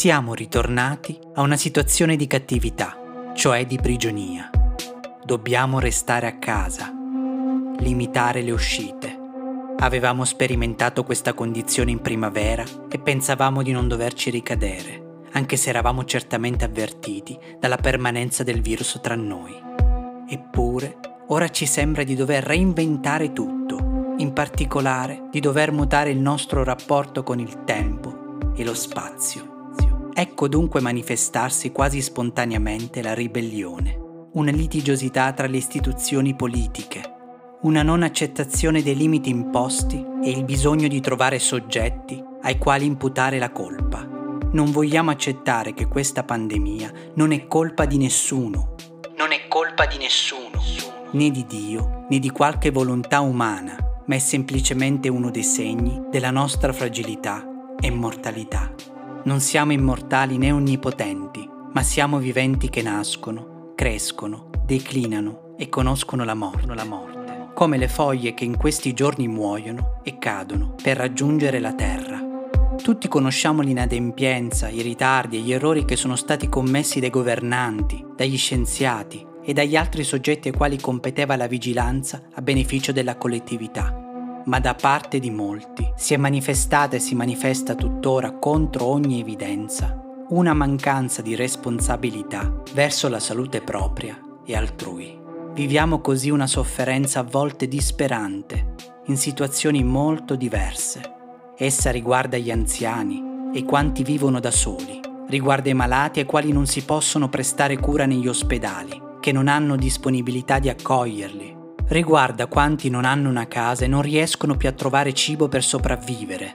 Siamo ritornati a una situazione di cattività, cioè di prigionia. Dobbiamo restare a casa, limitare le uscite. Avevamo sperimentato questa condizione in primavera e pensavamo di non doverci ricadere, anche se eravamo certamente avvertiti dalla permanenza del virus tra noi. Eppure, ora ci sembra di dover reinventare tutto, in particolare di dover mutare il nostro rapporto con il tempo e lo spazio. Ecco dunque manifestarsi quasi spontaneamente la ribellione, una litigiosità tra le istituzioni politiche, una non accettazione dei limiti imposti e il bisogno di trovare soggetti ai quali imputare la colpa. Non vogliamo accettare che questa pandemia non è colpa di nessuno. Non è colpa di nessuno, né di Dio, né di qualche volontà umana, ma è semplicemente uno dei segni della nostra fragilità e mortalità. Non siamo immortali né onnipotenti, ma siamo viventi che nascono, crescono, declinano e conoscono la morte, la morte, come le foglie che in questi giorni muoiono e cadono per raggiungere la terra. Tutti conosciamo l'inadempienza, i ritardi e gli errori che sono stati commessi dai governanti, dagli scienziati e dagli altri soggetti ai quali competeva la vigilanza a beneficio della collettività ma da parte di molti si è manifestata e si manifesta tuttora contro ogni evidenza una mancanza di responsabilità verso la salute propria e altrui. Viviamo così una sofferenza a volte disperante, in situazioni molto diverse. Essa riguarda gli anziani e quanti vivono da soli, riguarda i malati ai quali non si possono prestare cura negli ospedali, che non hanno disponibilità di accoglierli, riguarda quanti non hanno una casa e non riescono più a trovare cibo per sopravvivere.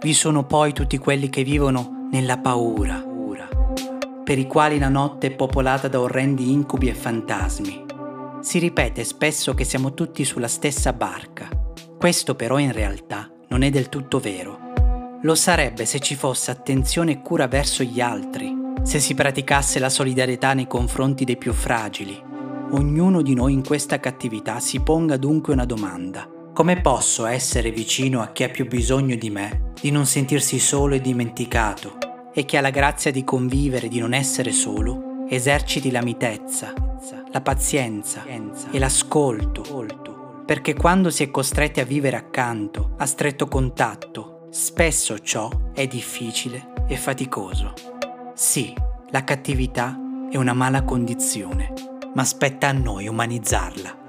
Vi sono poi tutti quelli che vivono nella paura, per i quali la notte è popolata da orrendi incubi e fantasmi. Si ripete spesso che siamo tutti sulla stessa barca. Questo però in realtà non è del tutto vero. Lo sarebbe se ci fosse attenzione e cura verso gli altri, se si praticasse la solidarietà nei confronti dei più fragili, Ognuno di noi in questa cattività si ponga dunque una domanda. Come posso essere vicino a chi ha più bisogno di me, di non sentirsi solo e dimenticato, e che ha la grazia di convivere di non essere solo, eserciti la mitezza, la pazienza e l'ascolto, perché quando si è costretti a vivere accanto, a stretto contatto, spesso ciò è difficile e faticoso. Sì, la cattività è una mala condizione ma spetta a noi umanizzarla.